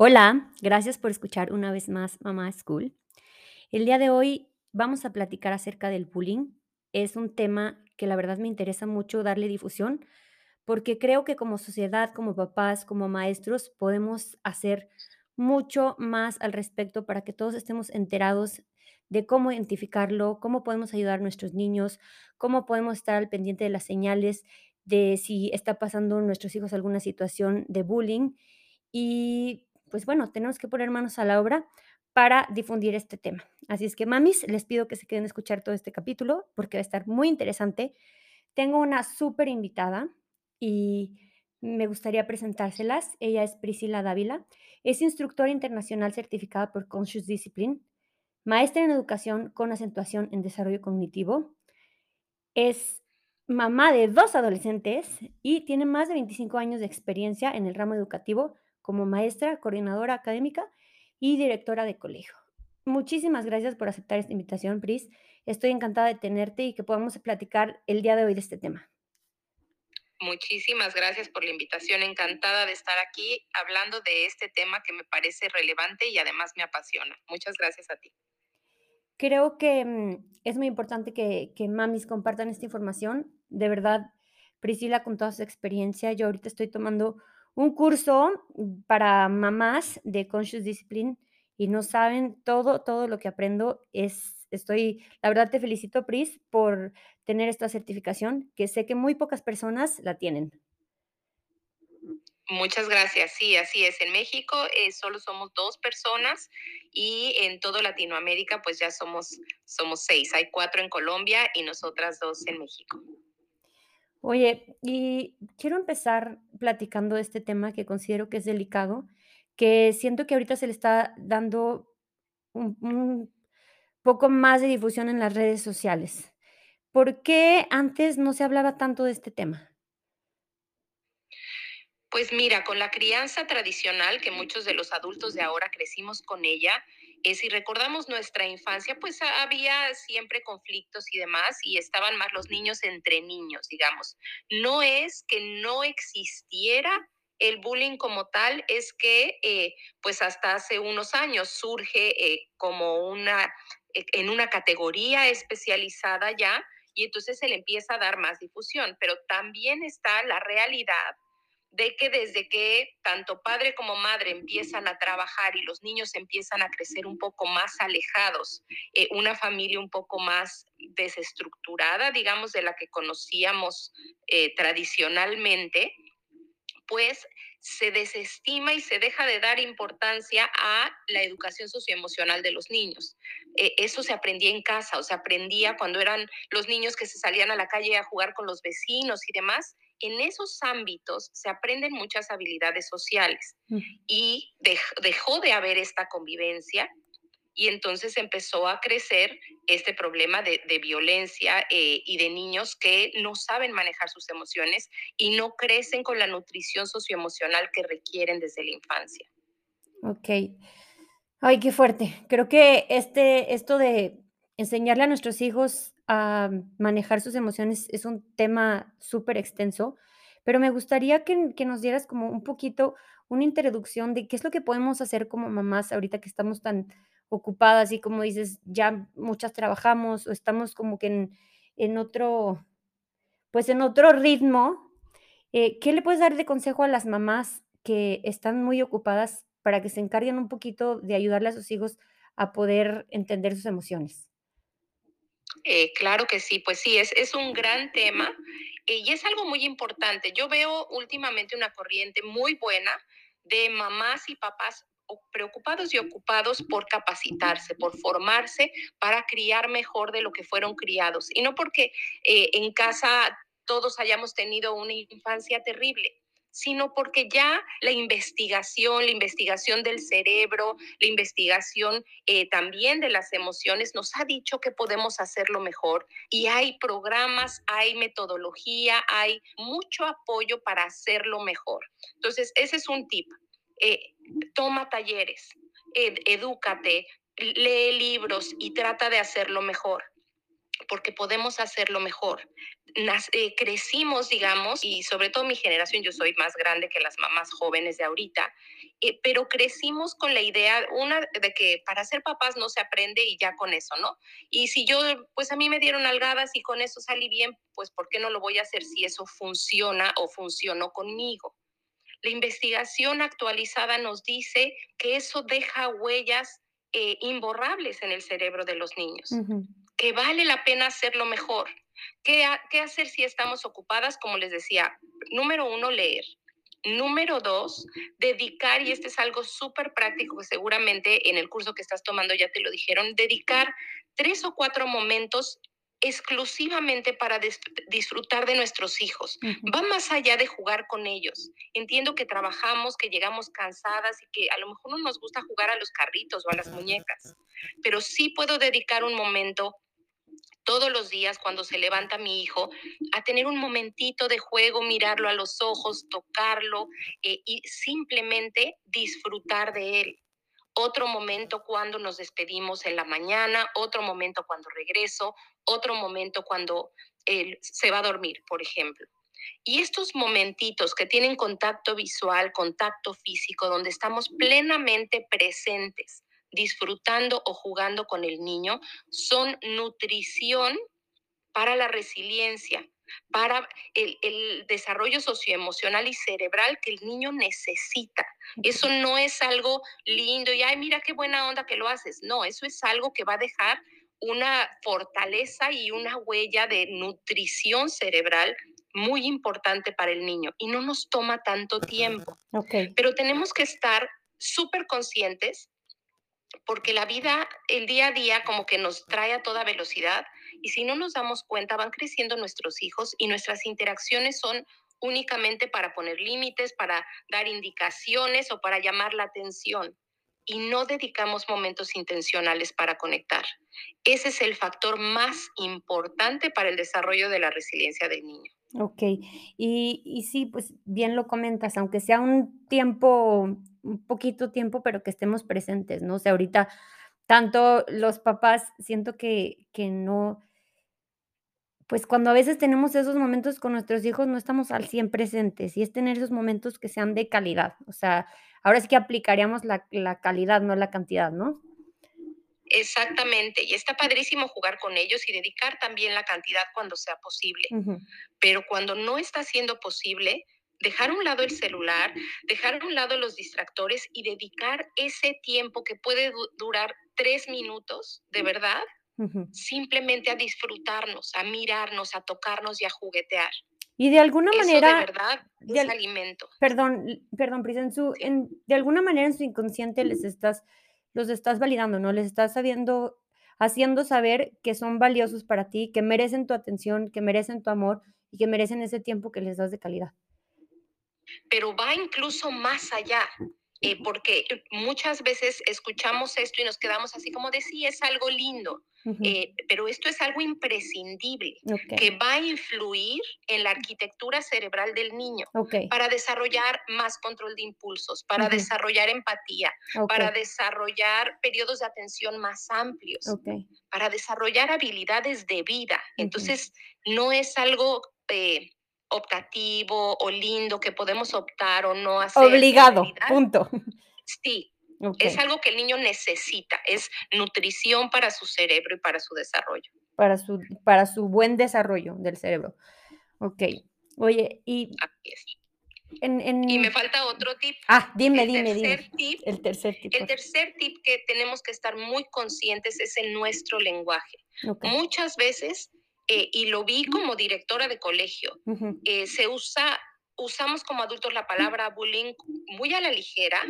Hola, gracias por escuchar una vez más Mamá School. El día de hoy vamos a platicar acerca del bullying. Es un tema que la verdad me interesa mucho darle difusión porque creo que como sociedad, como papás, como maestros, podemos hacer mucho más al respecto para que todos estemos enterados de cómo identificarlo, cómo podemos ayudar a nuestros niños, cómo podemos estar al pendiente de las señales de si está pasando en nuestros hijos alguna situación de bullying. Y pues bueno, tenemos que poner manos a la obra para difundir este tema. Así es que, mamis, les pido que se queden a escuchar todo este capítulo porque va a estar muy interesante. Tengo una súper invitada y me gustaría presentárselas. Ella es Priscila Dávila. Es instructora internacional certificada por Conscious Discipline, maestra en educación con acentuación en desarrollo cognitivo. Es mamá de dos adolescentes y tiene más de 25 años de experiencia en el ramo educativo como maestra, coordinadora académica y directora de colegio. Muchísimas gracias por aceptar esta invitación, Pris. Estoy encantada de tenerte y que podamos platicar el día de hoy de este tema. Muchísimas gracias por la invitación. Encantada de estar aquí hablando de este tema que me parece relevante y además me apasiona. Muchas gracias a ti. Creo que mm, es muy importante que, que mamis compartan esta información. De verdad, Priscila, con toda su experiencia, yo ahorita estoy tomando un curso para mamás de Conscious Discipline y no saben todo, todo lo que aprendo es, estoy, la verdad te felicito, Pris, por tener esta certificación, que sé que muy pocas personas la tienen. Muchas gracias. Sí, así es. En México eh, solo somos dos personas y en toda Latinoamérica pues ya somos, somos seis. Hay cuatro en Colombia y nosotras dos en México. Oye, y quiero empezar platicando de este tema que considero que es delicado, que siento que ahorita se le está dando un, un poco más de difusión en las redes sociales. ¿Por qué antes no se hablaba tanto de este tema? Pues mira, con la crianza tradicional, que muchos de los adultos de ahora crecimos con ella, eh, si recordamos nuestra infancia, pues ha- había siempre conflictos y demás, y estaban más los niños entre niños, digamos. No es que no existiera el bullying como tal, es que eh, pues hasta hace unos años surge eh, como una, eh, en una categoría especializada ya, y entonces se le empieza a dar más difusión, pero también está la realidad de que desde que tanto padre como madre empiezan a trabajar y los niños empiezan a crecer un poco más alejados, eh, una familia un poco más desestructurada, digamos, de la que conocíamos eh, tradicionalmente, pues se desestima y se deja de dar importancia a la educación socioemocional de los niños. Eh, eso se aprendía en casa, o se aprendía cuando eran los niños que se salían a la calle a jugar con los vecinos y demás. En esos ámbitos se aprenden muchas habilidades sociales y dej- dejó de haber esta convivencia y entonces empezó a crecer este problema de, de violencia eh, y de niños que no saben manejar sus emociones y no crecen con la nutrición socioemocional que requieren desde la infancia. Ok. Ay, qué fuerte. Creo que este, esto de enseñarle a nuestros hijos a manejar sus emociones es un tema súper extenso, pero me gustaría que, nos dieras como un poquito una introducción de qué es lo que podemos hacer como mamás ahorita que estamos tan ocupadas y como dices, ya muchas trabajamos o estamos como que en, en otro, pues en otro ritmo. Eh, ¿qué le puedes dar de consejo a las mamás que están muy ocupadas para que se encarguen un poquito de ayudarle a sus hijos a poder entender sus emociones? Eh, claro que sí, pues sí, es, es un gran tema eh, y es algo muy importante. Yo veo últimamente una corriente muy buena de mamás y papás preocupados y ocupados por capacitarse, por formarse para criar mejor de lo que fueron criados. Y no porque eh, en casa todos hayamos tenido una infancia terrible, sino porque ya la investigación, la investigación del cerebro, la investigación eh, también de las emociones nos ha dicho que podemos hacerlo mejor y hay programas, hay metodología, hay mucho apoyo para hacerlo mejor. Entonces, ese es un tip. Eh, toma talleres, ed- edúcate, lee libros y trata de hacerlo mejor. Porque podemos hacerlo mejor. Nas, eh, crecimos, digamos, y sobre todo mi generación, yo soy más grande que las mamás jóvenes de ahorita, eh, pero crecimos con la idea, una, de que para ser papás no se aprende y ya con eso, ¿no? Y si yo, pues a mí me dieron algadas y con eso salí bien, pues ¿por qué no lo voy a hacer si eso funciona o funcionó conmigo? La investigación actualizada nos dice que eso deja huellas eh, imborrables en el cerebro de los niños, uh -huh. que vale la pena hacerlo mejor. ¿Qué, ¿Qué hacer si estamos ocupadas? Como les decía, número uno, leer. Número dos, dedicar, y este es algo súper práctico que seguramente en el curso que estás tomando ya te lo dijeron, dedicar tres o cuatro momentos exclusivamente para disfrutar de nuestros hijos. Uh -huh. Va más allá de jugar con ellos. Entiendo que trabajamos, que llegamos cansadas y que a lo mejor no nos gusta jugar a los carritos o a las muñecas, pero sí puedo dedicar un momento todos los días cuando se levanta mi hijo a tener un momentito de juego, mirarlo a los ojos, tocarlo eh, y simplemente disfrutar de él otro momento cuando nos despedimos en la mañana, otro momento cuando regreso, otro momento cuando él se va a dormir, por ejemplo. Y estos momentitos que tienen contacto visual, contacto físico, donde estamos plenamente presentes, disfrutando o jugando con el niño, son nutrición para la resiliencia, para el, el, desarrollo socioemocional y cerebral que el niño necesita. Eso no es algo lindo y, ay, mira qué buena onda que lo haces. No, eso es algo que va a dejar una fortaleza y una huella de nutrición cerebral muy importante para el niño y no nos toma tanto tiempo. Okay. Pero tenemos que estar súper conscientes porque la vida, el día a día, como que nos trae a toda velocidad y si no nos damos cuenta, van creciendo nuestros hijos y nuestras interacciones son únicamente para poner límites, para dar indicaciones o para llamar la atención y no dedicamos momentos intencionales para conectar. Ese es el factor más importante para el desarrollo de la resiliencia del niño. Ok, y, y sí, pues bien lo comentas, aunque sea un tiempo, un poquito tiempo, pero que estemos presentes, ¿no? O sea, ahorita tanto los papás siento que, que no, pues cuando a veces tenemos esos momentos con nuestros hijos no estamos al 100 presentes y es tener esos momentos que sean de calidad. O sea, ahora sí que aplicaríamos la, la calidad, no la cantidad, ¿no? Exactamente, y está padrísimo jugar con ellos y dedicar también la cantidad cuando sea posible. Uh -huh. Pero cuando no está siendo posible, dejar a un lado el celular, dejar a un lado los distractores y dedicar ese tiempo que puede du durar tres minutos, de verdad, uh -huh. simplemente a disfrutarnos, a mirarnos, a tocarnos y a juguetear. Y de alguna Eso manera. de verdad de es al- alimento. Perdón, perdón, Pris, en su, en- de alguna manera en su inconsciente les estás, los estás validando, ¿no? Les estás sabiendo, haciendo saber que son valiosos para ti, que merecen tu atención, que merecen tu amor y que merecen ese tiempo que les das de calidad. pero va incluso más allá, eh, porque muchas veces escuchamos esto y nos quedamos así como de sí, es algo lindo, Ujú, eh, pero esto es algo imprescindible ok, que va a influir en la arquitectura cerebral del niño ok, para desarrollar más control de impulsos, para Ujú. desarrollar empatía, ok, para desarrollar periodos de atención más amplios, para desarrollar habilidades de vida. Ujú. Entonces, no es algo eh, optativo o lindo que podemos optar o no hacer. Obligado, punto. Sí, es algo que el niño necesita, es nutrición para su cerebro y para su desarrollo. para su, para su buen desarrollo del cerebro. Ok, oye, y en... en- Y me falta otro tip. Ah, dime, el dime, dime. tip, El tercer tipo. el tercer tip que tenemos que estar muy conscientes es en nuestro lenguaje. Muchas veces, eh, y lo vi como directora de colegio, eh, se usa, usamos como adultos la palabra bullying muy a la ligera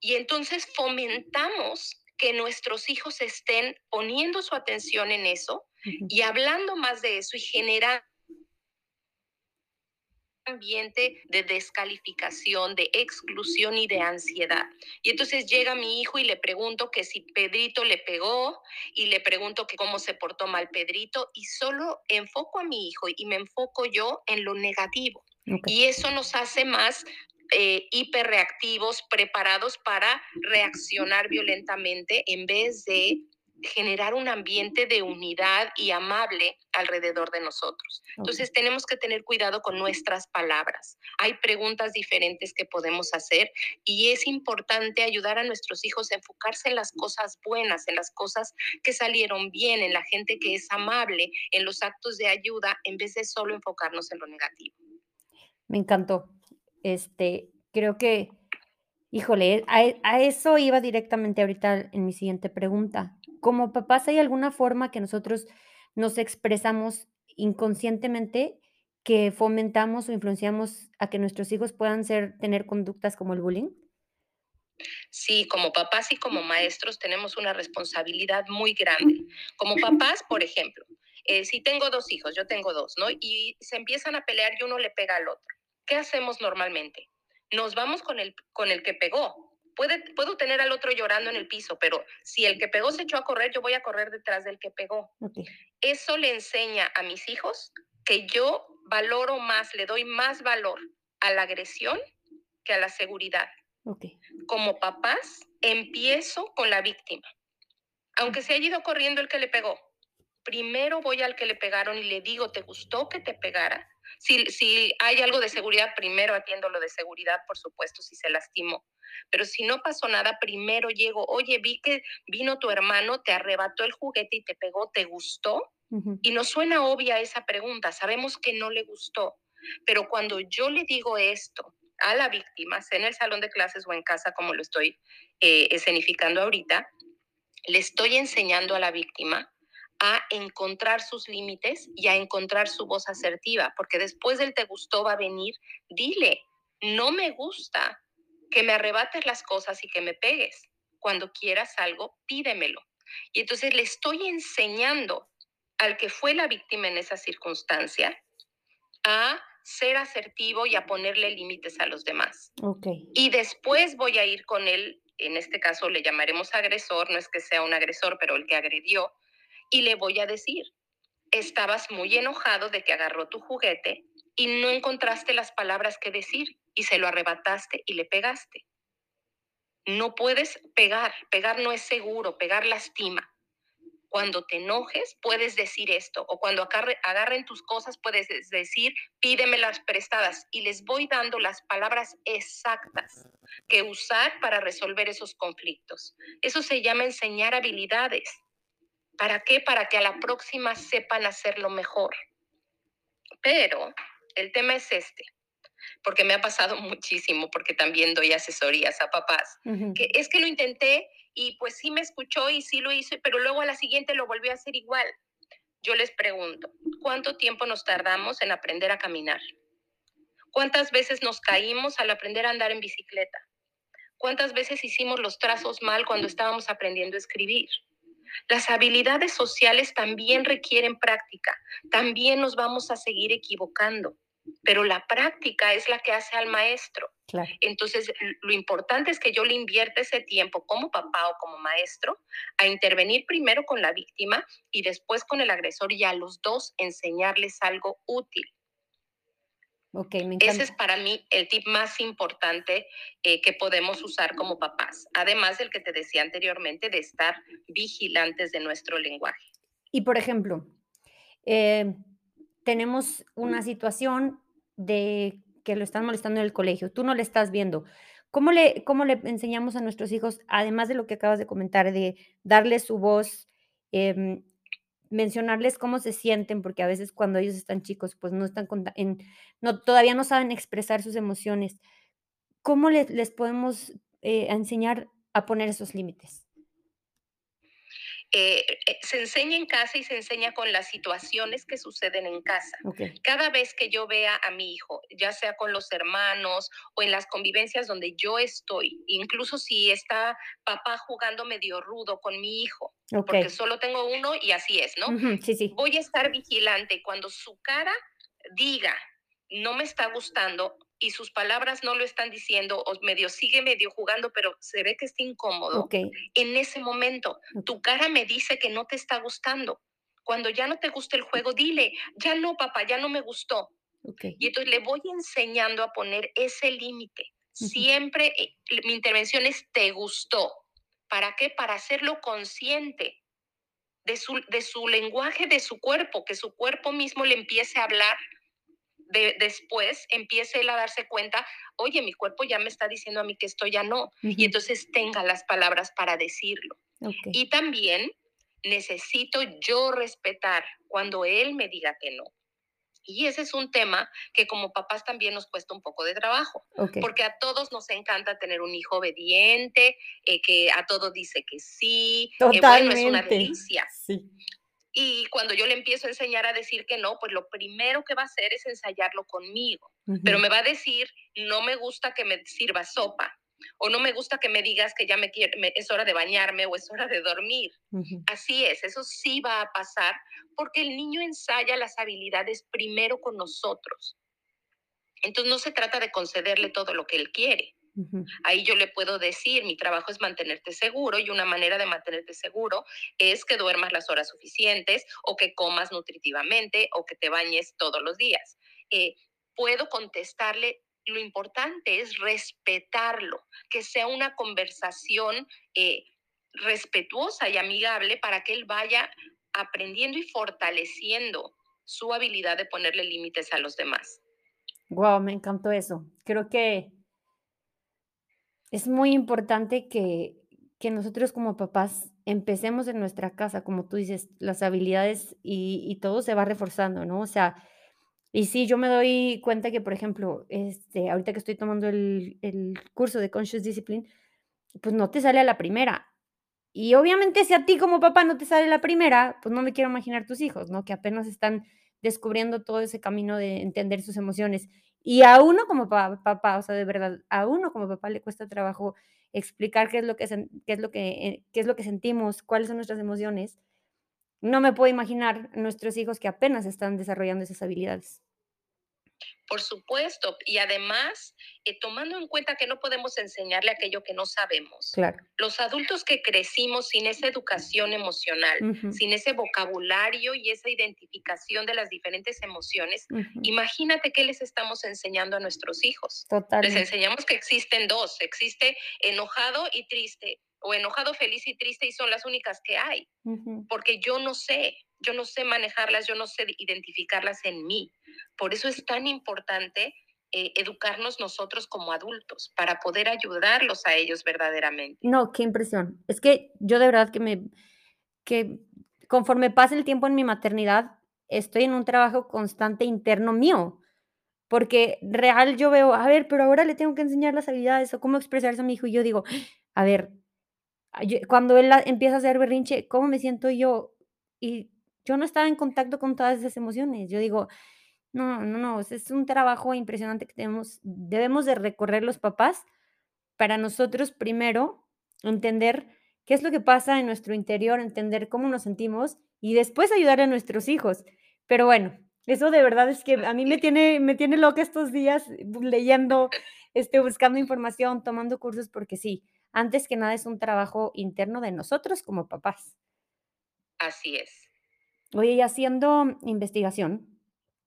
y entonces fomentamos que nuestros hijos estén poniendo su atención en eso y hablando más de eso y generando ambiente de descalificación, de exclusión y de ansiedad. Y entonces llega mi hijo y le pregunto que si Pedrito le pegó y le pregunto que cómo se portó mal Pedrito y solo enfoco a mi hijo y me enfoco yo en lo negativo. Y eso nos hace más eh, hiperreactivos, preparados para reaccionar violentamente en vez de generar un ambiente de unidad y amable alrededor de nosotros. Entonces tenemos que tener cuidado con nuestras palabras. Hay preguntas diferentes que podemos hacer y es importante ayudar a nuestros hijos a enfocarse en las cosas buenas, en las cosas que salieron bien, en la gente que es amable, en los actos de ayuda, en vez de solo enfocarnos en lo negativo. Me encantó. Este, creo que, híjole, a, a eso iba directamente ahorita en mi siguiente pregunta como papás, ¿hay alguna forma que nosotros nos expresamos inconscientemente que fomentamos o influenciamos a que nuestros hijos puedan ser tener conductas como el bullying? Sí, como papás y como maestros tenemos una responsabilidad muy grande. Como papás, por ejemplo, eh, si tengo dos hijos, yo tengo dos, ¿no? Y se empiezan a pelear y uno le pega al otro. ¿Qué hacemos normalmente? Nos vamos con el, con el que pegó, puedo tener al otro llorando en el piso, pero si el que pegó se echó a correr, yo voy a correr detrás del que pegó. Eso le enseña a mis hijos que yo valoro más, le doy más valor a la agresión que a la seguridad. Como papás, empiezo con la víctima. Aunque se haya ido corriendo el que le pegó, primero voy al que le pegaron y le digo, ¿te gustó que te pegara? Si, si hay algo de seguridad, primero atiendo lo de seguridad, por supuesto, si se lastimó. Pero si no pasó nada, primero llego, oye, vi que vino tu hermano, te arrebató el juguete y te pegó, ¿te gustó? Y no suena obvia esa pregunta, sabemos que no le gustó, pero cuando yo le digo esto a la víctima, sea en el salón de clases o en casa, como lo estoy eh, escenificando ahorita, le estoy enseñando a la víctima a encontrar sus límites y a encontrar su voz asertiva, porque después del te gustó va a venir, dile, no me gusta, que me arrebates las cosas y que me pegues. Cuando quieras algo, pídemelo. Y entonces le estoy enseñando al que fue la víctima en esa circunstancia a ser asertivo y a ponerle límites a los demás. Okay. Y después voy a ir con él, en este caso le llamaremos agresor, no es que sea un agresor, pero el que agredió, y le voy a decir, estabas muy enojado de que agarró tu juguete y no encontraste las palabras que decir y se lo arrebataste y le pegaste. No puedes pegar, pegar no es seguro, pegar lastima. Cuando te enojes, puedes decir esto, o cuando agarren tus cosas, puedes decir, pídeme las prestadas, y les voy dando las palabras exactas que usar para resolver esos conflictos. Eso se llama enseñar habilidades. ¿Para qué? Para que a la próxima sepan hacerlo mejor. Pero el tema es este porque me ha pasado muchísimo, porque también doy asesorías a papás, que es que lo intenté y pues sí me escuchó y sí lo hice, pero luego a la siguiente lo volvió a hacer igual. Yo les pregunto, ¿cuánto tiempo nos tardamos en aprender a caminar? ¿Cuántas veces nos caímos al aprender a andar en bicicleta? ¿Cuántas veces hicimos los trazos mal cuando estábamos aprendiendo a escribir? Las habilidades sociales también requieren práctica, también nos vamos a seguir equivocando pero la práctica es la que hace al maestro. Entonces, lo importante es que yo le invierta ese tiempo como papá o como maestro a intervenir primero con la víctima y después con el agresor y a los dos enseñarles algo útil. Okay, me Ese es para mí el tip más importante eh, que podemos usar como papás, además del que te decía anteriormente de estar vigilantes de nuestro lenguaje. Y por ejemplo, eh, tenemos una situación de que lo están molestando en el colegio, tú no le estás viendo. ¿Cómo le, cómo le enseñamos a nuestros hijos, además de lo que acabas de comentar, de darles su voz, em, mencionarles cómo se sienten, porque a veces cuando ellos están chicos, pues no están en, todavía no saben expresar sus emociones. ¿Cómo les, les podemos eh, enseñar a poner esos límites? Eh, eh, se enseña en casa y se enseña con las situaciones que suceden en casa. Cada vez que yo vea a mi hijo, ya sea con los hermanos o en las convivencias donde yo estoy, incluso si está papá jugando medio rudo con mi hijo, porque solo tengo uno y así es, ¿no? sí, sí. Voy a estar vigilante cuando su cara diga, no me está gustando, y sus palabras no lo están diciendo o medio sigue medio jugando, pero se ve que está incómodo. En ese momento, tu cara me dice que no te está gustando. Cuando ya no te gusta el juego, dile, ya no, papá, ya no me gustó. Y entonces le voy enseñando a poner ese límite. Siempre eh, mi intervención es te gustó. ¿Para qué? Para hacerlo consciente de su, de su lenguaje, de su cuerpo, que su cuerpo mismo le empiece a hablar. De, después empiece él a darse cuenta, oye, mi cuerpo ya me está diciendo a mí que esto ya no, uh -huh. y entonces tenga las palabras para decirlo. Okay. Y también necesito yo respetar cuando él me diga que no. Y ese es un tema que como papás también nos cuesta un poco de trabajo, okay. porque a todos nos encanta tener un hijo obediente, eh, que a todo dice que sí, Totalmente. Eh, bueno, es una delicia. Sí. Y cuando yo le empiezo a enseñar a decir que no, pues lo primero que va a hacer es ensayarlo conmigo. Uh -huh. Pero me va a decir, no me gusta que me sirva sopa, o no me gusta que me digas que ya me, me es hora de bañarme o es hora de dormir. Uh -huh. Así es, eso sí va a pasar porque el niño ensaya las habilidades primero con nosotros. Entonces no se trata de concederle todo lo que él quiere. Uh -huh. Ahí yo le puedo decir, mi trabajo es mantenerte seguro y una manera de mantenerte seguro es que duermas las horas suficientes o que comas nutritivamente o que te bañes todos los días. Eh, puedo contestarle lo importante es respetarlo, que sea una conversación eh, respetuosa y amigable para que él vaya aprendiendo y fortaleciendo su habilidad de ponerle límites a los demás. Wow, me encantó eso. Creo que es muy importante que, que nosotros como papás empecemos en nuestra casa, como tú dices, las habilidades y, y todo se va reforzando, ¿no? O sea, y sí, yo me doy cuenta que, por ejemplo, este, ahorita que estoy tomando el, el curso de Conscious Discipline, pues no te sale a la primera. Y obviamente si a ti como papá no te sale la primera, pues no me quiero imaginar tus hijos, ¿no? Que apenas están descubriendo todo ese camino de entender sus emociones. Y a uno como papá, papá o sea, de verdad, a uno como papá le cuesta trabajo explicar qué es lo que, qué es lo que, eh, qué es lo que sentimos, cuáles son nuestras emociones. No me puedo imaginar nuestros hijos que apenas están desarrollando esas habilidades. Por supuesto, y además, eh, tomando en cuenta que no podemos enseñarle aquello que no sabemos. Claro. Los adultos que crecimos sin esa educación emocional, uh -huh. sin ese vocabulario y esa identificación de las diferentes emociones, uh -huh. imagínate qué les estamos enseñando a nuestros hijos. Totalmente. Les enseñamos que existen dos, existe enojado y triste, o enojado, feliz y triste, y son las únicas que hay, uh -huh. porque yo no sé, yo no sé manejarlas, yo no sé identificarlas en mí. Por eso es tan importante eh, educarnos nosotros como adultos, para poder ayudarlos a ellos verdaderamente. No, qué impresión. Es que yo de verdad que me, que conforme pasa el tiempo en mi maternidad, estoy en un trabajo constante interno mío. Porque real yo veo, a ver, pero ahora le tengo que enseñar las habilidades o cómo expresarse a mi hijo. Y yo digo, a ver, yo, cuando él empieza a hacer berrinche, ¿cómo me siento yo? Y yo no estaba en contacto con todas esas emociones. Yo digo, no, no, no, es un trabajo impresionante que tenemos, debemos de recorrer los papás para nosotros primero entender qué es lo que pasa en nuestro interior, entender cómo nos sentimos y después ayudar a nuestros hijos. Pero bueno, eso de verdad es que a mí me tiene, me tiene loca estos días leyendo, este, buscando información, tomando cursos, porque sí, antes que nada es un trabajo interno de nosotros como papás. Así es. Oye, y haciendo investigación,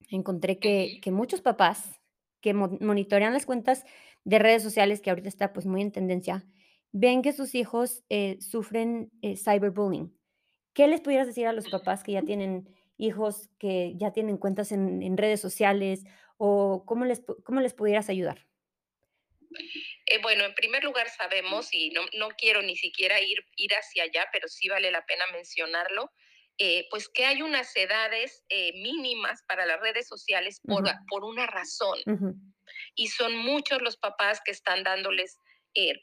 encontré que, que muchos papás que mo monitorean las cuentas de redes sociales, que ahorita está pues muy en tendencia, ven que sus hijos eh, sufren eh, cyberbullying. ¿Qué les pudieras decir a los papás que ya tienen hijos, que ya tienen cuentas en, en redes sociales, o cómo les, cómo les pudieras ayudar? Eh, bueno, en primer lugar sabemos, y no, no quiero ni siquiera ir, ir hacia allá, pero sí vale la pena mencionarlo, eh, pues que hay unas edades eh, mínimas para las redes sociales por, uh -huh. por una razón. Uh -huh. Y son muchos los papás que están dándoles eh,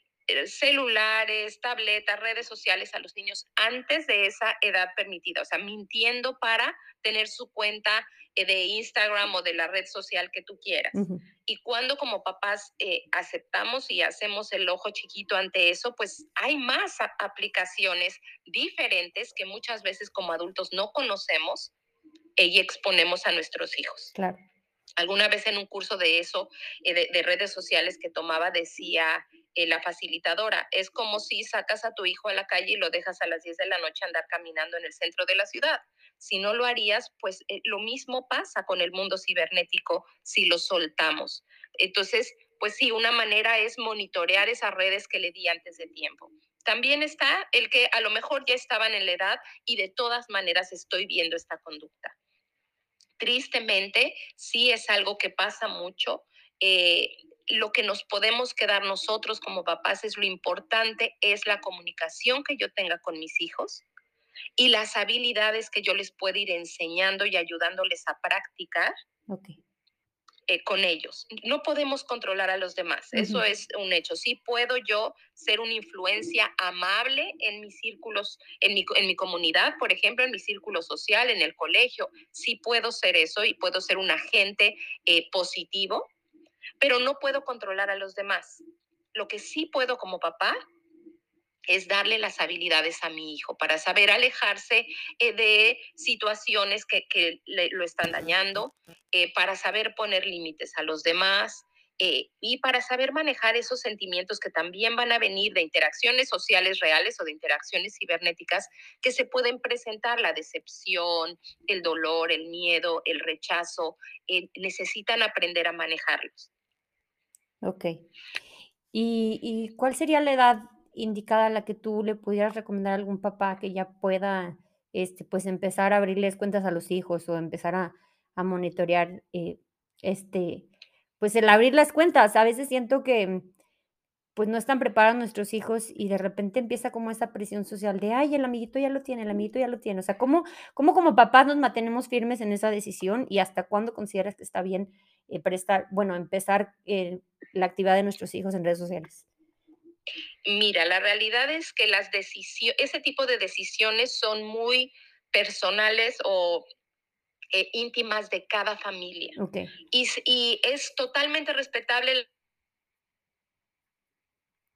celulares, tabletas, redes sociales a los niños antes de esa edad permitida, o sea, mintiendo para tener su cuenta de Instagram o de la red social que tú quieras. Uh -huh. Y cuando como papás eh, aceptamos y hacemos el ojo chiquito ante eso, pues hay más aplicaciones diferentes que muchas veces como adultos no conocemos eh, y exponemos a nuestros hijos. Claro. Alguna vez en un curso de eso, eh, de, de, redes sociales que tomaba, decía eh, la facilitadora, es como si sacas a tu hijo a la calle y lo dejas a las 10 de la noche andar caminando en el centro de la ciudad. Si no lo harías, pues eh, lo mismo pasa con el mundo cibernético si lo soltamos. Entonces, pues sí, una manera es monitorear esas redes que le di antes de tiempo. También está el que a lo mejor ya estaban en la edad y de todas maneras estoy viendo esta conducta. Tristemente, sí es algo que pasa mucho. Eh, lo que nos podemos quedar nosotros como papás es lo importante, es la comunicación que yo tenga con mis hijos y las habilidades que yo les puedo ir enseñando y ayudándoles a practicar. Okay. Eh, con ellos. No podemos controlar a los demás, eso es un hecho. Sí puedo yo ser una influencia amable en mis círculos, en mi, en mi comunidad, por ejemplo, en mi círculo social, en el colegio. Sí puedo ser eso y puedo ser un agente eh, positivo, pero no puedo controlar a los demás. Lo que sí puedo como papá es darle las habilidades a mi hijo para saber alejarse eh, de situaciones que, lo están dañando, eh, para saber poner límites a los demás eh, y para saber manejar esos sentimientos que también van a venir de interacciones sociales reales o de interacciones cibernéticas que se pueden presentar, la decepción, el dolor, el miedo, el rechazo, necesitan aprender a manejarlos. Ok. ¿Y, ¿Y cuál sería la edad indicada a la que tú le pudieras recomendar a algún papá que ya pueda, este, pues, empezar a abrirles cuentas a los hijos o empezar a, a monitorear, eh, este, pues, el abrir las cuentas? A veces siento que, pues, no están preparados nuestros hijos y de repente empieza como esa presión social de, ay, el amiguito ya lo tiene, el amiguito ya lo tiene. O sea, ¿cómo, cómo como papás nos mantenemos firmes en esa decisión y hasta cuándo consideras que está bien eh, prestar, bueno, empezar eh, la actividad de nuestros hijos en redes sociales? Mira, la realidad es que las decisiones, ese tipo de decisiones son muy personales o eh, íntimas de cada familia. Okay. Y, y, es totalmente respetable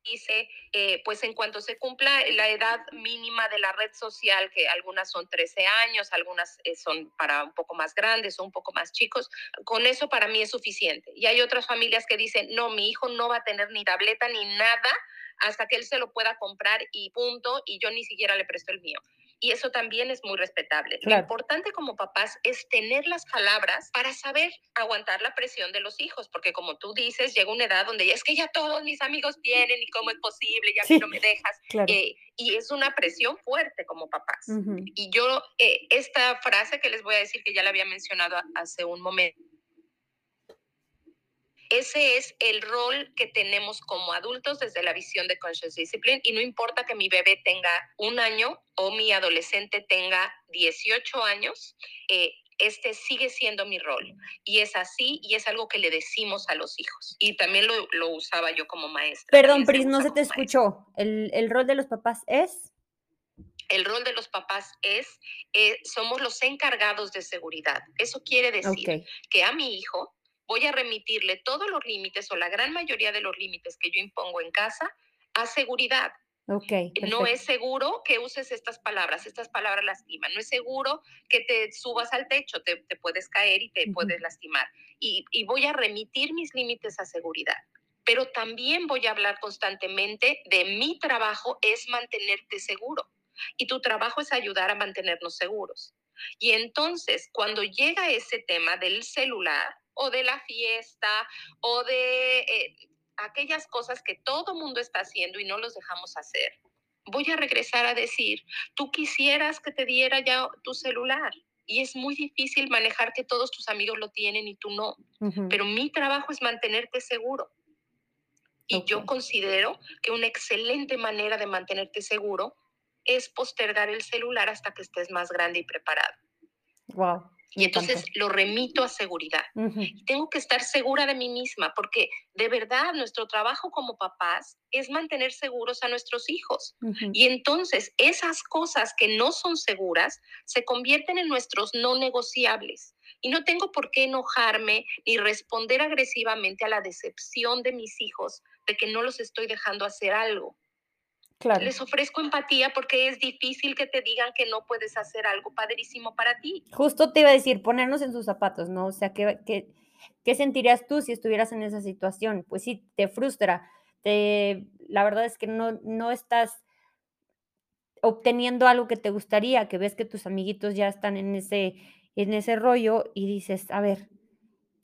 dice, eh, pues en cuanto se cumpla la edad mínima de la red social, que algunas son 13 años, algunas eh, son para un poco más grandes o un poco más chicos, con eso para mí es suficiente. Y hay otras familias que dicen, no, mi hijo no va a tener ni tableta ni nada hasta que él se lo pueda comprar y punto, y yo ni siquiera le presto el mío. Y eso también es muy respetable. Lo importante como papás es tener las palabras para saber aguantar la presión de los hijos, porque como tú dices, llega una edad donde es que ya todos mis amigos vienen y cómo es posible, ya que no me dejas. Eh, y es una presión fuerte como papás. Y yo, eh, esta frase que les voy a decir, que ya la había mencionado hace un momento, ese es el rol que tenemos como adultos desde la visión de Conscious Discipline y no importa que mi bebé tenga un año o mi adolescente tenga 18 años, eh, este sigue siendo mi rol. Y es así y es algo que le decimos a los hijos. Y también lo, usaba yo como maestra. Perdón, Pris, no se te escuchó. ¿El, rol de los papás es? El rol de los papás es, eh, somos los encargados de seguridad. Eso quiere decir que a mi hijo voy a remitirle todos los límites o la gran mayoría de los límites que yo impongo en casa a seguridad. Okay, no es seguro que uses estas palabras, estas palabras lastiman, no es seguro que te subas al techo, te, puedes caer y te puedes lastimar. Y, y voy a remitir mis límites a seguridad, pero también voy a hablar constantemente de mi trabajo es mantenerte seguro y tu trabajo es ayudar a mantenernos seguros. Y entonces, cuando llega ese tema del celular, o de la fiesta o de eh, aquellas cosas que todo mundo está haciendo y no los dejamos hacer. Voy a regresar a decir, tú quisieras que te diera ya tu celular y es muy difícil manejar que todos tus amigos lo tienen y tú no, pero mi trabajo es mantenerte seguro. Y yo considero que una excelente manera de mantenerte seguro es postergar el celular hasta que estés más grande y preparado. Wow. Y entonces lo remito a seguridad. Tengo que estar segura de mí misma porque de verdad nuestro trabajo como papás es mantener seguros a nuestros hijos. Y entonces esas cosas que no son seguras se convierten en nuestros no negociables. Y no tengo por qué enojarme ni responder agresivamente a la decepción de mis hijos de que no los estoy dejando hacer algo. Les ofrezco empatía porque es difícil que te digan que no puedes hacer algo padrísimo para ti. Justo te iba a decir, ponernos en sus zapatos, ¿no? O sea, ¿qué, qué, qué sentirías tú si estuvieras en esa situación? Pues sí, te frustra. Te, la verdad es que no, no estás obteniendo algo que te gustaría, que ves que tus amiguitos ya están en ese, en ese rollo y dices, a ver,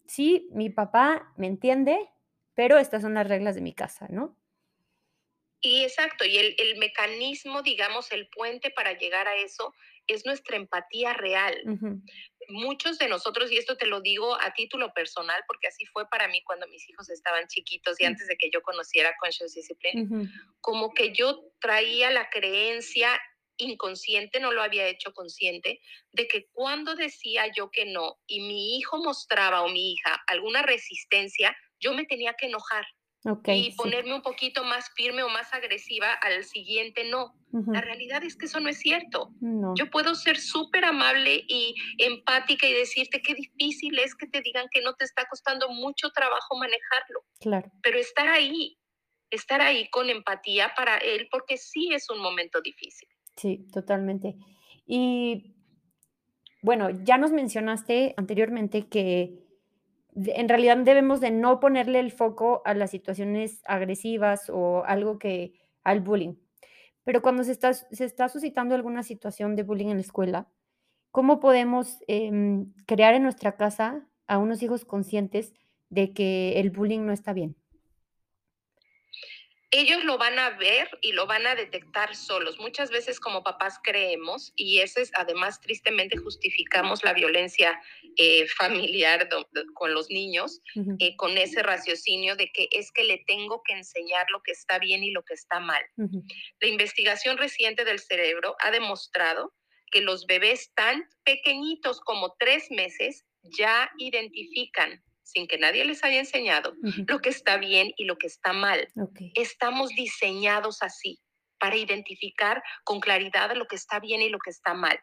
sí, mi papá me entiende, pero estas son las reglas de mi casa, ¿no? Y exacto, y el, el mecanismo, digamos, el puente para llegar a eso es nuestra empatía real. Muchos de nosotros, y esto te lo digo a título personal, porque así fue para mí cuando mis hijos estaban chiquitos y Mm. antes de que yo conociera Conscious Discipline, como que yo traía la creencia inconsciente, no lo había hecho consciente, de que cuando decía yo que no y mi hijo mostraba o mi hija alguna resistencia, yo me tenía que enojar y sí. ponerme un poquito más firme o más agresiva al siguiente no. La realidad es que eso no es cierto. No, Yo puedo ser súper amable y empática y decirte qué difícil es que te digan que no te está costando mucho trabajo manejarlo, claro. pero estar ahí, estar ahí con empatía para él, porque sí es un momento difícil. Sí, totalmente. Y bueno, ya nos mencionaste anteriormente que en realidad debemos de no ponerle el foco a las situaciones agresivas o algo que al bullying. Pero cuando se está se está suscitando alguna situación de bullying en la escuela, ¿cómo podemos, em, crear en nuestra casa a unos hijos conscientes de que el bullying no está bien? Ellos lo van a ver y lo van a detectar solos. Muchas veces como papás creemos, y ese es además tristemente justificamos la violencia eh, familiar do- do- con los niños, eh, con ese raciocinio de que es que le tengo que enseñar lo que está bien y lo que está mal. La investigación reciente del cerebro ha demostrado que los bebés tan pequeñitos como tres meses ya identifican, sin que nadie les haya enseñado, lo que está bien y lo que está mal. Estamos diseñados así para identificar con claridad lo que está bien y lo que está mal.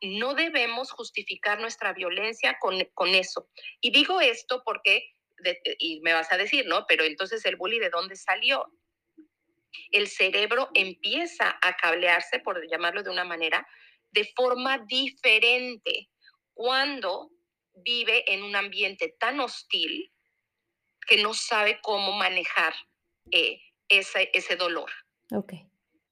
No debemos justificar nuestra violencia con, con eso. Y digo esto porque, de- y me vas a decir, ¿no? Pero entonces el bully, ¿de dónde salió? el cerebro empieza a cablearse, por llamarlo de una manera, de forma diferente cuando vive en un ambiente tan hostil que no sabe cómo manejar eh, ese, ese dolor. okey.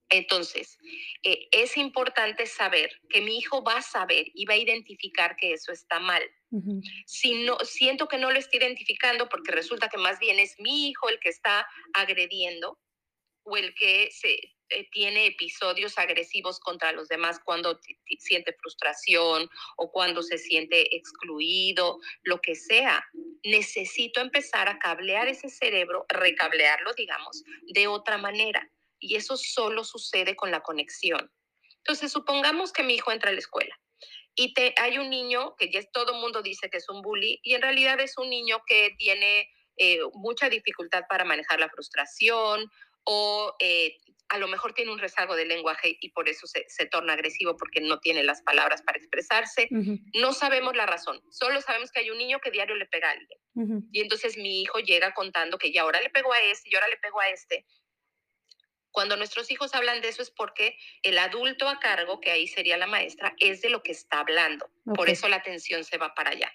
Entonces, eh, es importante saber que mi hijo va a saber y va a identificar que eso está mal. Ujú, Si no, siento que no lo está identificando porque resulta que más bien es mi hijo el que está agrediendo, o el que se, eh, tiene episodios agresivos contra los demás cuando siente frustración o cuando se siente excluido, lo que sea. Necesito empezar a cablear ese cerebro, recablearlo, digamos, de otra manera. Y eso solo sucede con la conexión. Entonces, supongamos que mi hijo entra a la escuela y te, hay un niño que ya todo el mundo dice que es un bully y en realidad es un niño que tiene eh, mucha dificultad para manejar la frustración o eh, a lo mejor tiene un rezago de lenguaje y por eso se, se torna agresivo porque no tiene las palabras para expresarse. No sabemos la razón, solo sabemos que hay un niño que diario le pega a alguien. Y entonces mi hijo llega contando que ya ahora le pegó a este y ahora le pegó a este. Cuando nuestros hijos hablan de eso es porque el adulto a cargo, que ahí sería la maestra, es de lo que está hablando. Por eso la atención se va para allá.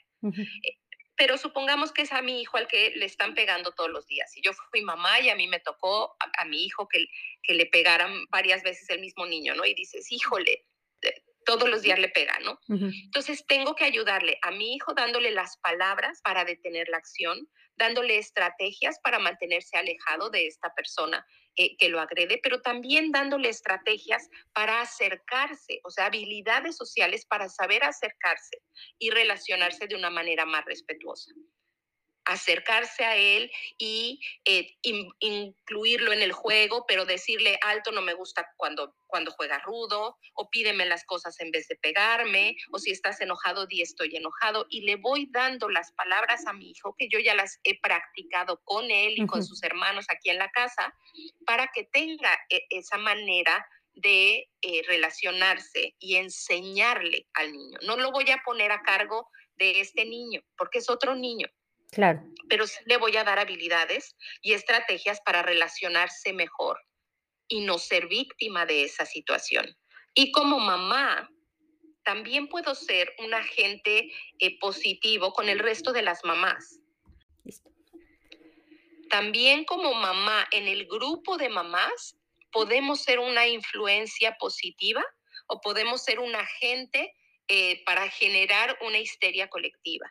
Pero supongamos que es a mi hijo al que le están pegando todos los días. Y yo fui mamá y a mí me tocó a, a mi hijo que, que le pegaran varias veces el mismo niño, ¿no? Y dices, híjole, todos los días le pega, ¿no? Entonces tengo que ayudarle a mi hijo dándole las palabras para detener la acción, dándole estrategias para mantenerse alejado de esta persona eh, que lo agrede, pero también dándole estrategias para acercarse, o sea, habilidades sociales para saber acercarse y relacionarse de una manera más respetuosa acercarse a él y eh, in, incluirlo en el juego, pero decirle alto no me gusta cuando, cuando juega rudo, o pídeme las cosas en vez de pegarme, o si estás enojado, di estoy enojado, y le voy dando las palabras a mi hijo, que yo ya las he practicado con él y con sus hermanos aquí en la casa, para que tenga eh, esa manera de eh, relacionarse y enseñarle al niño. No lo voy a poner a cargo de este niño, porque es otro niño claro. pero sí le voy a dar habilidades y estrategias para relacionarse mejor y no ser víctima de esa situación. Y como mamá, también puedo ser un agente eh, positivo con el resto de las mamás. También como mamá, en el grupo de mamás, podemos ser una influencia positiva o podemos ser un agente eh, para generar una histeria colectiva.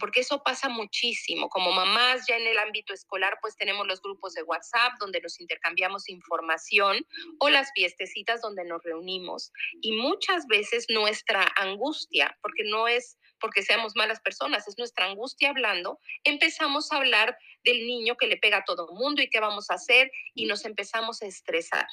Porque eso pasa muchísimo. Como mamás ya en el ámbito escolar, pues tenemos los grupos de WhatsApp donde nos intercambiamos información o las fiestecitas donde nos reunimos. Y muchas veces nuestra angustia, porque no es porque seamos malas personas, es nuestra angustia hablando, empezamos a hablar del niño que le pega a todo el mundo y qué vamos a hacer y nos empezamos a estresar.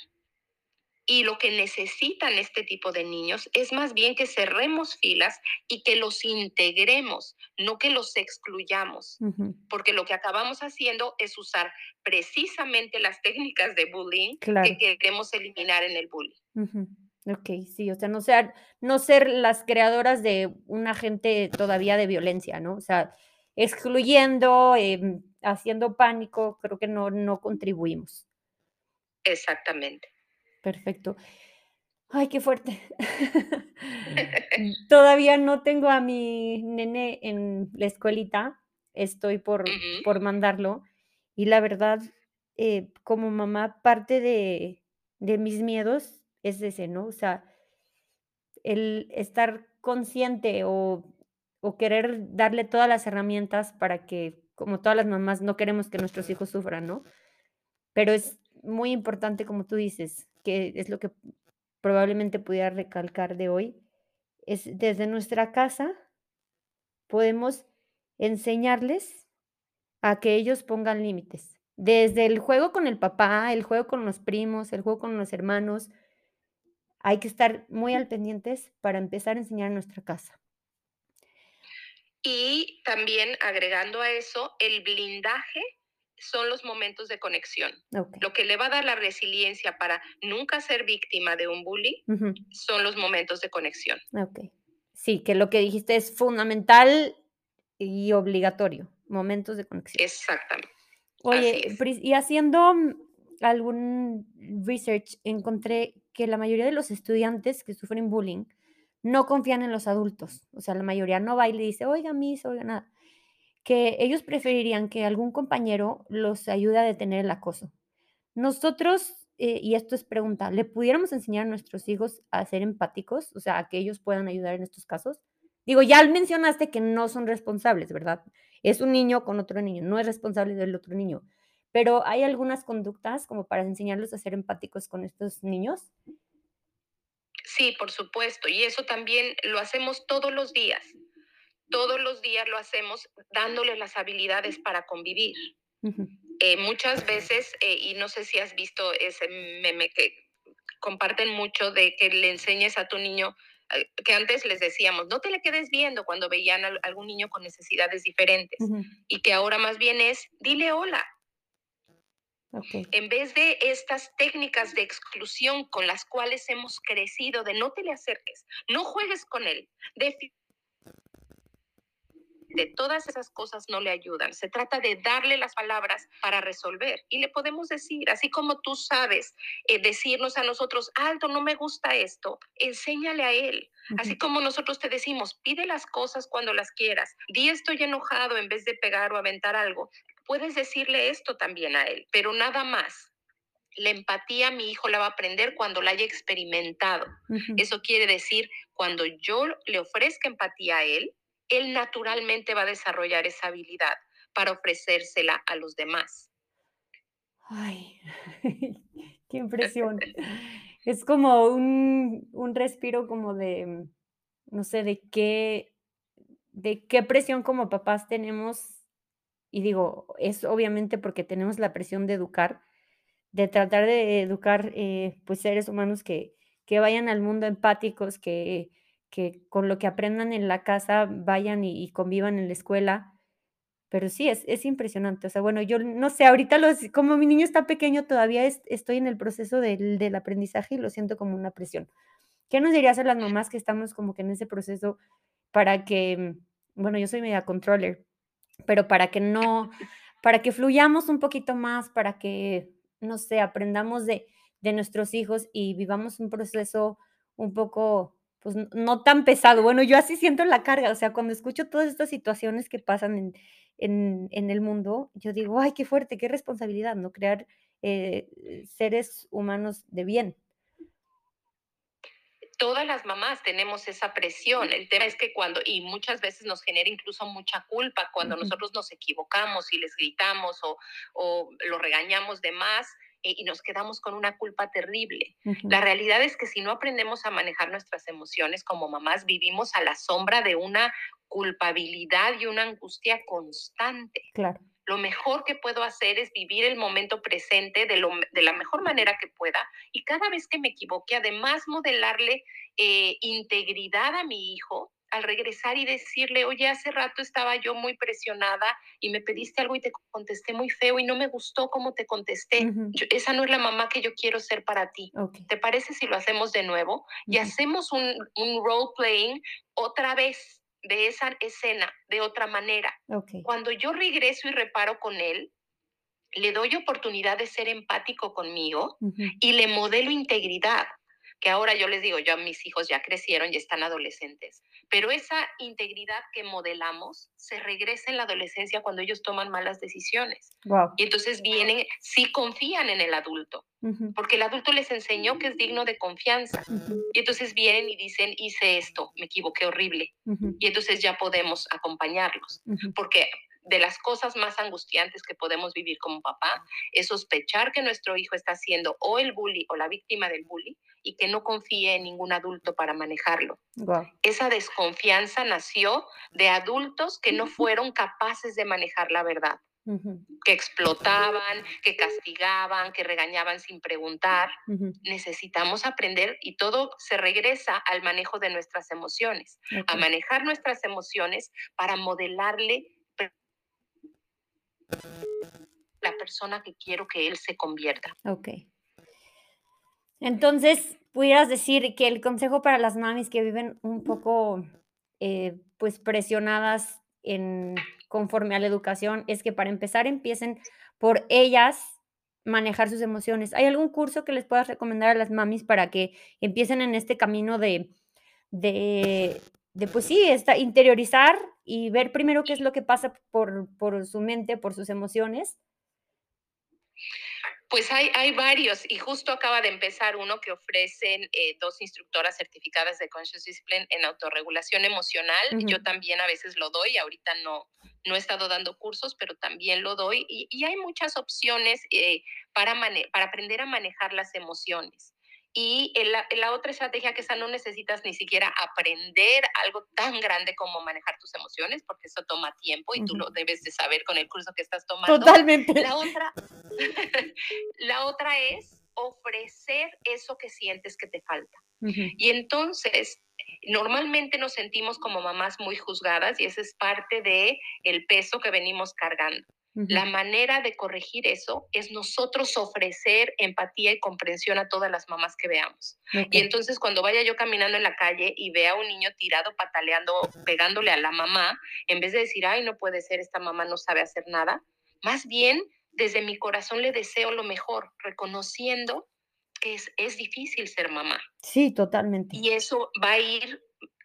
Y lo que necesitan este tipo de niños es más bien que cerremos filas y que los integremos, no que los excluyamos, porque lo que acabamos haciendo es usar precisamente las técnicas de bullying Claro. que queremos eliminar en el bullying. Ujú. Okey, sí, o sea, no ser no ser las creadoras de un agente todavía de violencia, ¿no? O sea, excluyendo, em, haciendo pánico, creo que no no contribuimos. Exactamente. Perfecto. Ay, qué fuerte. Todavía no tengo a mi nene en la escuelita, estoy por por mandarlo, y la verdad, eh, como mamá, parte de de mis miedos es ese, ¿no? O sea el estar consciente o o querer darle todas las herramientas para que, como todas las mamás, no queremos que nuestros hijos sufran, ¿no? Pero es muy importante, como tú dices, que es lo que probablemente pudiera recalcar de hoy, es desde nuestra casa podemos enseñarles a que ellos pongan límites. Desde el juego con el papá, el juego con los primos, el juego con los hermanos, hay que estar muy al pendientes para empezar a enseñar en nuestra casa. Y también agregando a eso, el blindaje son los momentos de conexión. Lo que le va a dar la resiliencia para nunca ser víctima de un bully Ujú. son los momentos de conexión. Sí, que lo que dijiste es fundamental y obligatorio, momentos de conexión. Exactamente. Oye, y haciendo, algún research, encontré que la mayoría de los estudiantes que sufren bullying no confían en los adultos. O sea, la mayoría no va y le dice: "Oiga, Miss, oiga, nada". Que ellos preferirían que algún compañero los ayude a detener el acoso. Nosotros, eh, y esto es pregunta, ¿le pudiéramos enseñar a nuestros hijos a ser empáticos? O sea, a que ellos puedan ayudar en estos casos. Digo, ya mencionaste que no son responsables, ¿verdad? Es un niño con otro niño, no es responsable del otro niño. Pero, ¿hay algunas conductas como para enseñarlos a ser empáticos con estos niños? Sí, por supuesto, y eso también lo hacemos todos los días. Todos los días lo hacemos dándole las habilidades para convivir. Eh, muchas veces, eh, y no sé si has visto ese meme que comparten mucho de que le enseñes a tu niño, eh, que antes les decíamos, no te le quedes viendo cuando veían a algún niño con necesidades diferentes, y que ahora más bien es, dile hola. En vez de estas técnicas de exclusión con las cuales hemos crecido, de no te le acerques, no juegues con él, de todas esas cosas no le ayudan. Se trata de darle las palabras para resolver. Y le podemos decir, así como tú sabes eh, decirnos a nosotros, alto, no me gusta esto, enséñale a él. Así como nosotros te decimos, pide las cosas cuando las quieras, di estoy enojado en vez de pegar o aventar algo, puedes decirle esto también a él, pero nada más. La empatía mi hijo la va a aprender cuando la haya experimentado. Eso quiere decir, cuando yo le ofrezca empatía a él, él naturalmente va a desarrollar esa habilidad para ofrecérsela a los demás. Ay, qué impresión. Es como un un respiro como de, no sé, de qué de qué presión como papás tenemos, y digo, es obviamente porque tenemos la presión de educar, de tratar de educar, eh, pues, seres humanos que que vayan al mundo empáticos, que que con lo que aprendan en la casa vayan y y convivan en la escuela. Pero sí, es es impresionante. O sea, bueno, yo no sé, ahorita los como mi niño está pequeño, todavía es estoy en el proceso del del aprendizaje y lo siento como una presión. ¿Qué nos dirías a las mamás que estamos como que en ese proceso para que, bueno, yo soy media controller, pero para que no para que fluyamos un poquito más, para que, no sé, aprendamos de de nuestros hijos y vivamos un proceso un poco, pues, no tan pesado? Bueno, yo así siento la carga, o sea, cuando escucho todas estas situaciones que pasan en en en el mundo, yo digo: "Ay, qué fuerte, qué responsabilidad", ¿no? Crear, eh, seres humanos de bien. todas las mamás tenemos esa presión. El tema es que cuando, y muchas veces nos genera incluso mucha culpa cuando nosotros nos equivocamos y les gritamos o, o lo regañamos de más eh, y nos quedamos con una culpa terrible. La realidad es que si no aprendemos a manejar nuestras emociones como mamás, vivimos a la sombra de una culpabilidad y una angustia constante Claro. lo mejor que puedo hacer es vivir el momento presente de, lo, de la mejor manera que pueda y cada vez que me equivoque, además modelarle eh, integridad a mi hijo al regresar y decirle, oye, hace rato estaba yo muy presionada y me pediste algo y te contesté muy feo y no me gustó cómo te contesté. Yo- esa no es la mamá que yo quiero ser para ti. ¿Te parece si lo hacemos de nuevo? Y hacemos un, un role playing otra vez de esa escena, de otra manera. Cuando yo regreso y reparo con él, le doy oportunidad de ser empático conmigo y le modelo integridad, que ahora yo les digo, yo mis hijos ya crecieron y están adolescentes, pero esa integridad que modelamos se regresa en la adolescencia cuando ellos toman malas decisiones. Wow. Y entonces vienen, sí confían en el adulto, porque el adulto les enseñó que es digno de confianza. Y entonces vienen y dicen, hice esto, me equivoqué horrible. Y entonces ya podemos acompañarlos porque de las cosas más angustiantes que podemos vivir como papá es sospechar que nuestro hijo está siendo o el bully o la víctima del bully y que no confíe en ningún adulto para manejarlo. Wow. Esa desconfianza nació de adultos que no fueron capaces de manejar la verdad, que explotaban, que castigaban, que regañaban sin preguntar. Necesitamos aprender y todo se regresa al manejo de nuestras emociones a manejar nuestras emociones para modelarle la persona que quiero que él se convierta. Ok. Entonces, pudieras decir que el consejo para las mamis que viven un poco, eh, pues, presionadas en conforme a la educación, es que para empezar empiecen por ellas manejar sus emociones. ¿Hay algún curso que les puedas recomendar a las mamis para que empiecen en este camino de de de, pues sí, esta interiorizar y ver primero qué es lo que pasa por por su mente, por sus emociones? Pues hay, hay varios y justo acaba de empezar uno que ofrecen eh, dos instructoras certificadas de Conscious Discipline en autorregulación emocional. Ujú. Yo también a veces lo doy, ahorita no, no he estado dando cursos, pero también lo doy y, y hay muchas opciones eh, para, para aprender a manejar las emociones. Y la, la otra estrategia que esa no necesitas ni siquiera aprender algo tan grande como manejar tus emociones, porque eso toma tiempo y tú Ujú. lo debes de saber con el curso que estás tomando. Totalmente. La otra, la otra es ofrecer eso que sientes que te falta. Ujú. Y entonces, normalmente nos sentimos como mamás muy juzgadas y ese es parte de el peso que venimos cargando. La manera de corregir eso es nosotros ofrecer empatía y comprensión a todas las mamás que veamos. Y entonces cuando vaya yo caminando en la calle y vea a un niño tirado, pataleando, pegándole a la mamá, en vez de decir, ay, no puede ser, esta mamá no sabe hacer nada, más bien desde mi corazón le deseo lo mejor, reconociendo que es, es difícil ser mamá. Sí, totalmente. Y eso va a ir,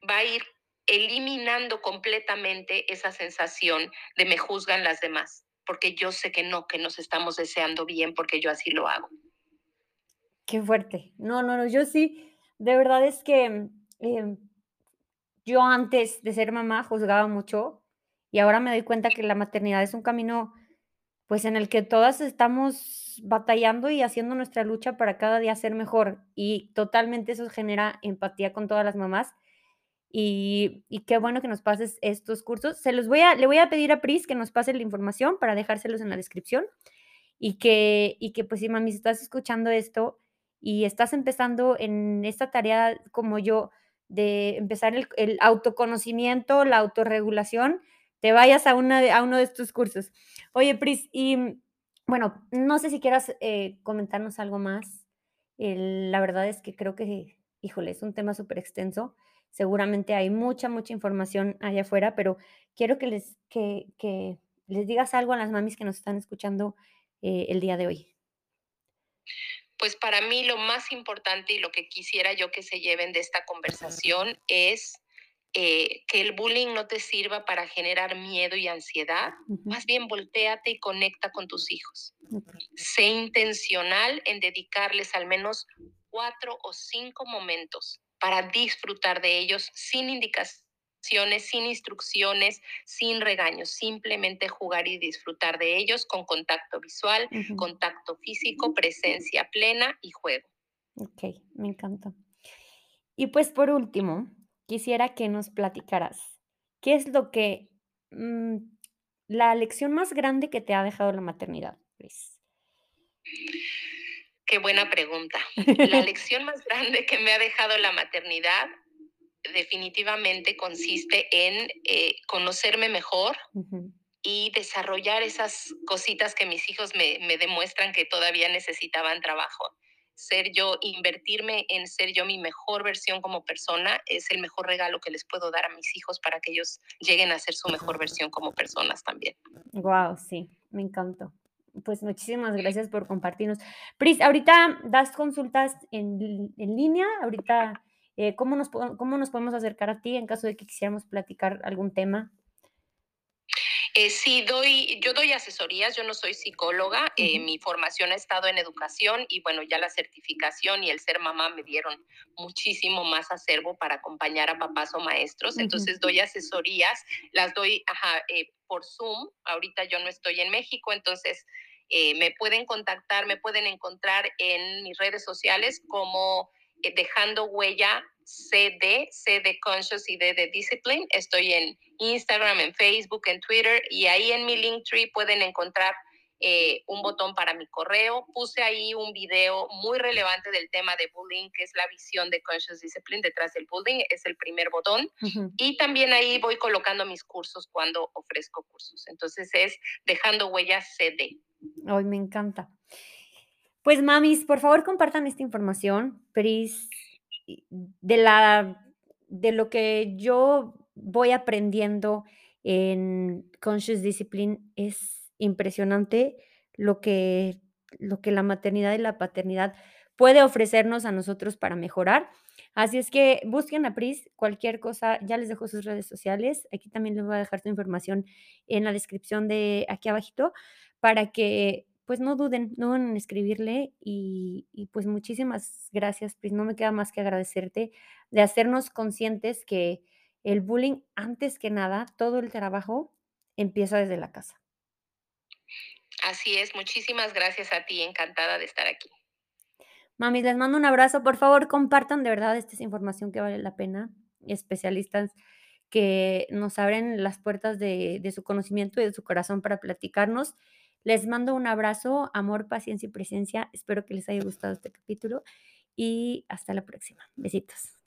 va a ir eliminando completamente esa sensación de me juzgan las demás, porque yo sé que no, que nos estamos deseando bien, porque yo así lo hago. Qué fuerte. No, no, no, yo sí, de verdad es que, em, yo antes de ser mamá juzgaba mucho, y ahora me doy cuenta que la maternidad es un camino, pues, en el que todas estamos batallando y haciendo nuestra lucha para cada día ser mejor, y totalmente eso genera empatía con todas las mamás, y y qué bueno que nos pases estos cursos. Se los voy a le voy a pedir a Pris que nos pase la información para dejárselos en la descripción, y que y que, pues, si mami, si estás escuchando esto y estás empezando en esta tarea como yo de empezar el autoconocimiento, la autorregulación, te vayas a una a uno de estos cursos. Oye, Pris, y, mm, bueno, no sé si quieras, eh, comentarnos algo más. La verdad es que creo que, híjole, es un tema superextenso. Seguramente hay mucha, mucha información allá afuera, pero quiero que les que que les digas algo a las mamis que nos están escuchando, eh, el día de hoy. Pues para mí lo más importante y lo que quisiera yo que se lleven de esta conversación es eh, que el bullying no te sirva para generar miedo y ansiedad. Ujú. Más bien volteate y conecta con tus hijos. Okey. Sé intencional en dedicarles al menos cuatro o cinco momentos para disfrutar de ellos sin indicaciones, sin instrucciones, sin regaños, simplemente jugar y disfrutar de ellos con contacto visual, contacto físico, presencia plena y juego. Okey, me encanta. Y, pues, por último, quisiera que nos platicaras, ¿qué es lo que, mm, la lección más grande que te ha dejado la maternidad, pues? Qué buena pregunta. La lección más grande que me ha dejado la maternidad definitivamente consiste en, eh, conocerme mejor y desarrollar esas cositas que mis hijos me me demuestran que todavía necesitaban trabajo. Ser yo invertirme en ser yo mi mejor versión como persona es el mejor regalo que les puedo dar a mis hijos para que ellos lleguen a ser su mejor versión como personas también. Guau, sí, me encantó. Pues, muchísimas gracias por compartirnos. Pris, ¿ahorita das consultas en en línea? Ahorita, eh, ¿cómo nos cómo nos podemos acercar a ti en caso de que quisiéramos platicar algún tema? Eh, sí, doy yo doy asesorías, yo no soy psicóloga, eh, Ujú. mi formación ha estado en educación y, bueno, ya la certificación y el ser mamá me dieron muchísimo más acervo para acompañar a papás o maestros. Ujú. Entonces, doy asesorías, las doy ajá, eh, por Zoom. Ahorita yo no estoy en México, entonces, eh, me pueden contactar, me pueden encontrar en mis redes sociales como, eh, Dejando Huella CD, C de Conscious y D de Discipline. Estoy en Instagram, en Facebook, en Twitter, y ahí en mi Linktree pueden encontrar, eh, un botón para mi correo. Puse ahí un video muy relevante del tema de bullying, que es la visión de Conscious Discipline detrás del bullying, es el primer botón. Y también ahí voy colocando mis cursos cuando ofrezco cursos. Entonces, es Dejando Huella CD. Ay, me encanta. Pues, mamis, por favor, compartan esta información. Pris, de la de lo que yo voy aprendiendo en Conscious Discipline, es impresionante lo que lo que la maternidad y la paternidad puede ofrecernos a nosotros para mejorar. Así es que busquen a Pris, cualquier cosa, ya les dejo sus redes sociales. Aquí también les voy a dejar su información en la descripción de aquí abajito, para que, pues, no duden, no en escribirle. Y y, pues, muchísimas gracias, Pris, no me queda más que agradecerte de hacernos conscientes que el bullying, antes que nada, todo el trabajo empieza desde la casa. Así es, muchísimas gracias a ti, encantada de estar aquí. Mamis, les mando un abrazo. Por favor, compartan, de verdad, esta es información que vale la pena. Especialistas que nos abren las puertas de de su conocimiento y de su corazón para platicarnos. Les mando un abrazo, amor, paciencia y presencia. Espero que les haya gustado este capítulo y hasta la próxima. Besitos.